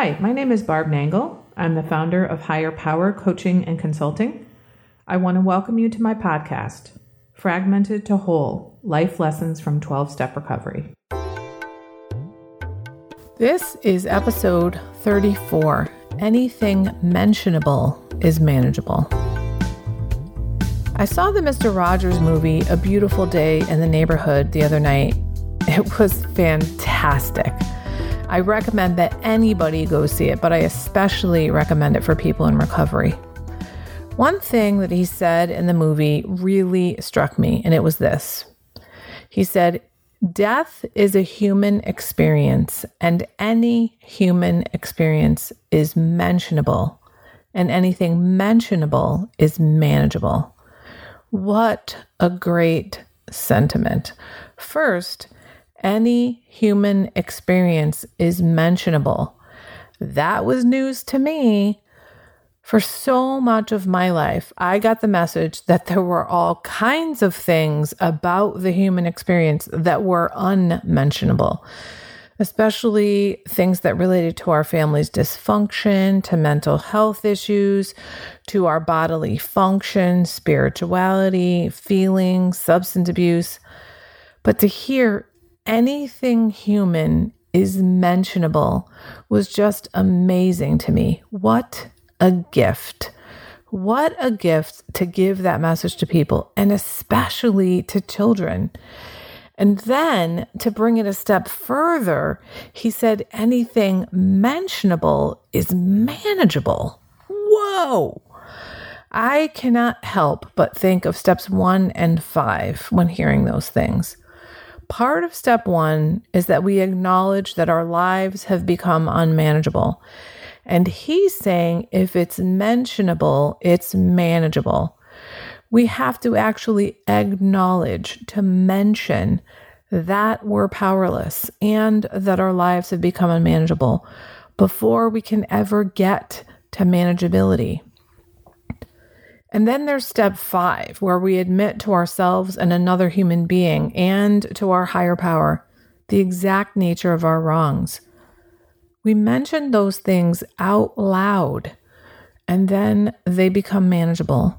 Hi, my name is Barb Nangle. I'm the founder of Higher Power Coaching and Consulting. I want to welcome you to my podcast, Fragmented to Whole Life Lessons from 12 Step Recovery. This is episode 34 Anything Mentionable is Manageable. I saw the Mr. Rogers movie, A Beautiful Day in the Neighborhood, the other night. It was fantastic. I recommend that anybody go see it, but I especially recommend it for people in recovery. One thing that he said in the movie really struck me, and it was this. He said, Death is a human experience, and any human experience is mentionable, and anything mentionable is manageable. What a great sentiment. First, any human experience is mentionable. That was news to me. For so much of my life, I got the message that there were all kinds of things about the human experience that were unmentionable, especially things that related to our family's dysfunction, to mental health issues, to our bodily function, spirituality, feelings, substance abuse. But to hear anything human is mentionable was just amazing to me. What a gift. What a gift to give that message to people, and especially to children. And then to bring it a step further, he said anything mentionable is manageable. Whoa! I cannot help but think of steps one and five when hearing those things. Part of step one is that we acknowledge that our lives have become unmanageable. And he's saying if it's mentionable, it's manageable. We have to actually acknowledge, to mention that we're powerless and that our lives have become unmanageable before we can ever get to manageability. And then there's step five, where we admit to ourselves and another human being and to our higher power the exact nature of our wrongs. We mention those things out loud and then they become manageable.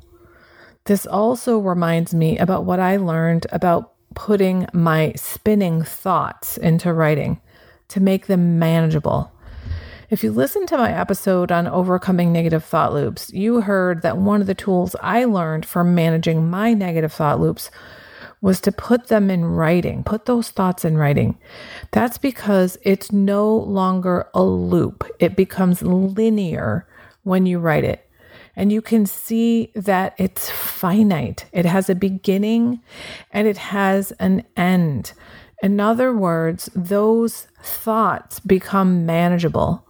This also reminds me about what I learned about putting my spinning thoughts into writing to make them manageable. If you listen to my episode on overcoming negative thought loops, you heard that one of the tools I learned for managing my negative thought loops was to put them in writing, put those thoughts in writing. That's because it's no longer a loop, it becomes linear when you write it. And you can see that it's finite. It has a beginning and it has an end. In other words, those thoughts become manageable.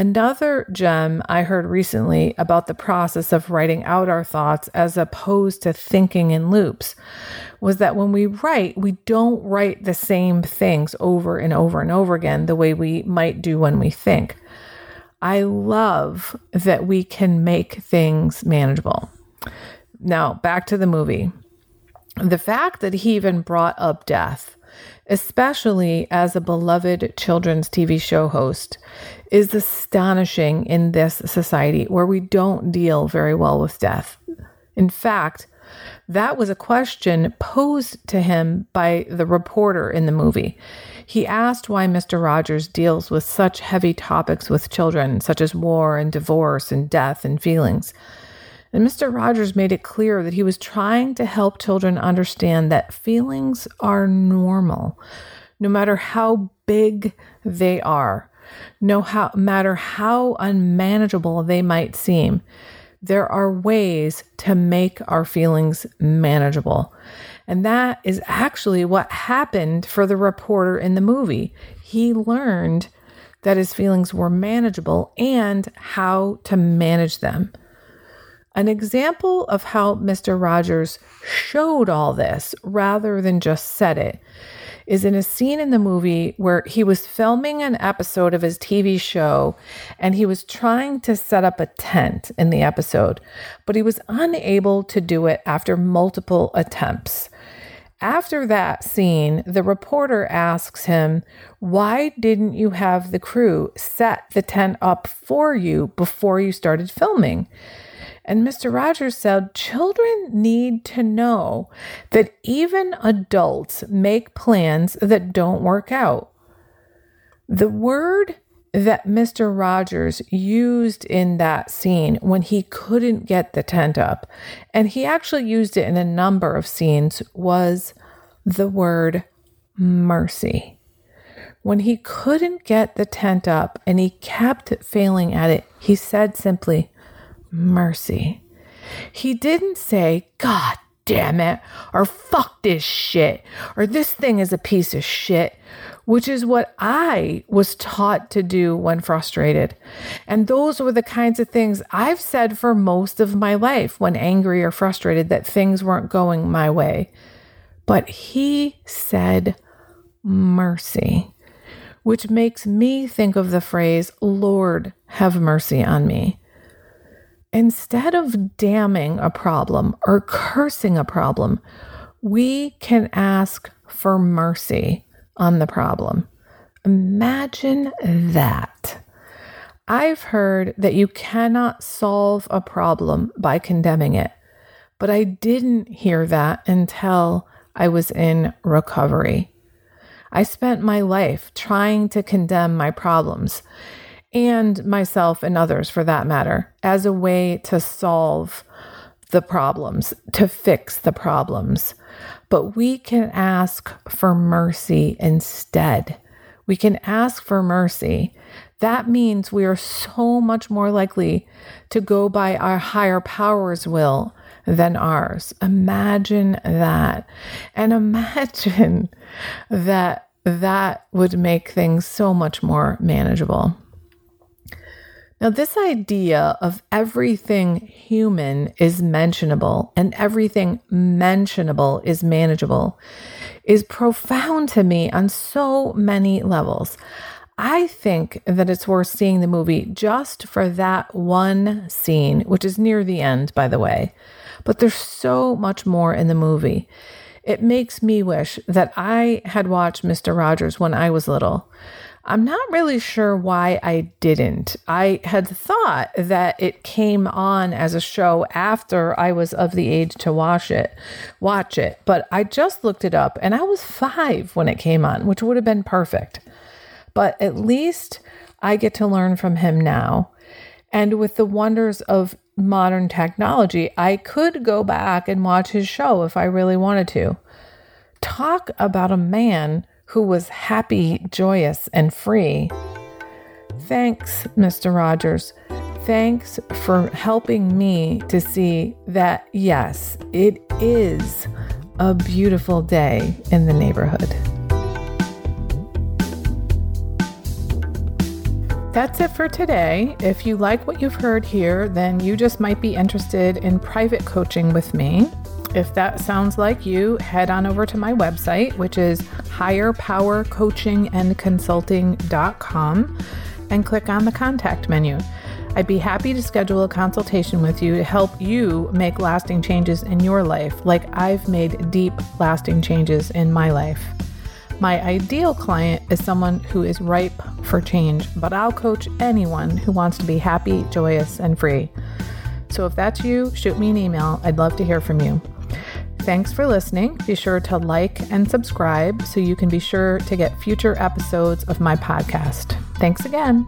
Another gem I heard recently about the process of writing out our thoughts as opposed to thinking in loops was that when we write, we don't write the same things over and over and over again the way we might do when we think. I love that we can make things manageable. Now, back to the movie. The fact that he even brought up death especially as a beloved children's TV show host, is astonishing in this society where we don't deal very well with death. In fact, that was a question posed to him by the reporter in the movie. He asked why Mr. Rogers deals with such heavy topics with children, such as war and divorce and death and feelings. And Mr. Rogers made it clear that he was trying to help children understand that feelings are normal, no matter how big they are, no how, matter how unmanageable they might seem. There are ways to make our feelings manageable. And that is actually what happened for the reporter in the movie. He learned that his feelings were manageable and how to manage them. An example of how Mr. Rogers showed all this rather than just said it is in a scene in the movie where he was filming an episode of his TV show and he was trying to set up a tent in the episode, but he was unable to do it after multiple attempts. After that scene, the reporter asks him, Why didn't you have the crew set the tent up for you before you started filming? And Mr. Rogers said, Children need to know that even adults make plans that don't work out. The word that Mr. Rogers used in that scene when he couldn't get the tent up, and he actually used it in a number of scenes, was the word mercy. When he couldn't get the tent up and he kept failing at it, he said simply, mercy. He didn't say, God damn it, or fuck this shit, or this thing is a piece of shit, which is what I was taught to do when frustrated. And those were the kinds of things I've said for most of my life when angry or frustrated that things weren't going my way. But he said mercy, which makes me think of the phrase, Lord, have mercy on me. Instead of damning a problem or cursing a problem, we can ask for mercy on the problem. Imagine that. I've heard that you cannot solve a problem by condemning it, but I didn't hear that until I was in recovery. I spent my life trying to condemn my problems and myself and others for that matter, as a way to solve the problems, to fix the problems. But we can ask for mercy instead. We can ask for mercy. That means we are so much more likely to go by our higher power's will than ours. Imagine that. And imagine that that would make things so much more manageable. Now, this idea of everything human is mentionable and everything mentionable is manageable is profound to me on so many levels. I think that it's worth seeing the movie just for that one scene, which is near the end, by the way. But there's so much more in the movie. It makes me wish that I had watched Mr. Rogers when I was little. I'm not really sure why I didn't. I had thought that it came on as a show after I was of the age to watch it, watch it. But I just looked it up and I was 5 when it came on, which would have been perfect. But at least I get to learn from him now. And with the wonders of modern technology, I could go back and watch his show if I really wanted to. Talk about a man who was happy, joyous, and free. Thanks, Mr. Rogers. Thanks for helping me to see that, yes, it is a beautiful day in the neighborhood. That's it for today. If you like what you've heard here, then you just might be interested in private coaching with me. If that sounds like you, head on over to my website, which is higherpowercoachingandconsulting.com, and click on the contact menu. I'd be happy to schedule a consultation with you to help you make lasting changes in your life, like I've made deep, lasting changes in my life. My ideal client is someone who is ripe for change, but I'll coach anyone who wants to be happy, joyous, and free. So if that's you, shoot me an email. I'd love to hear from you. Thanks for listening. Be sure to like and subscribe so you can be sure to get future episodes of my podcast. Thanks again.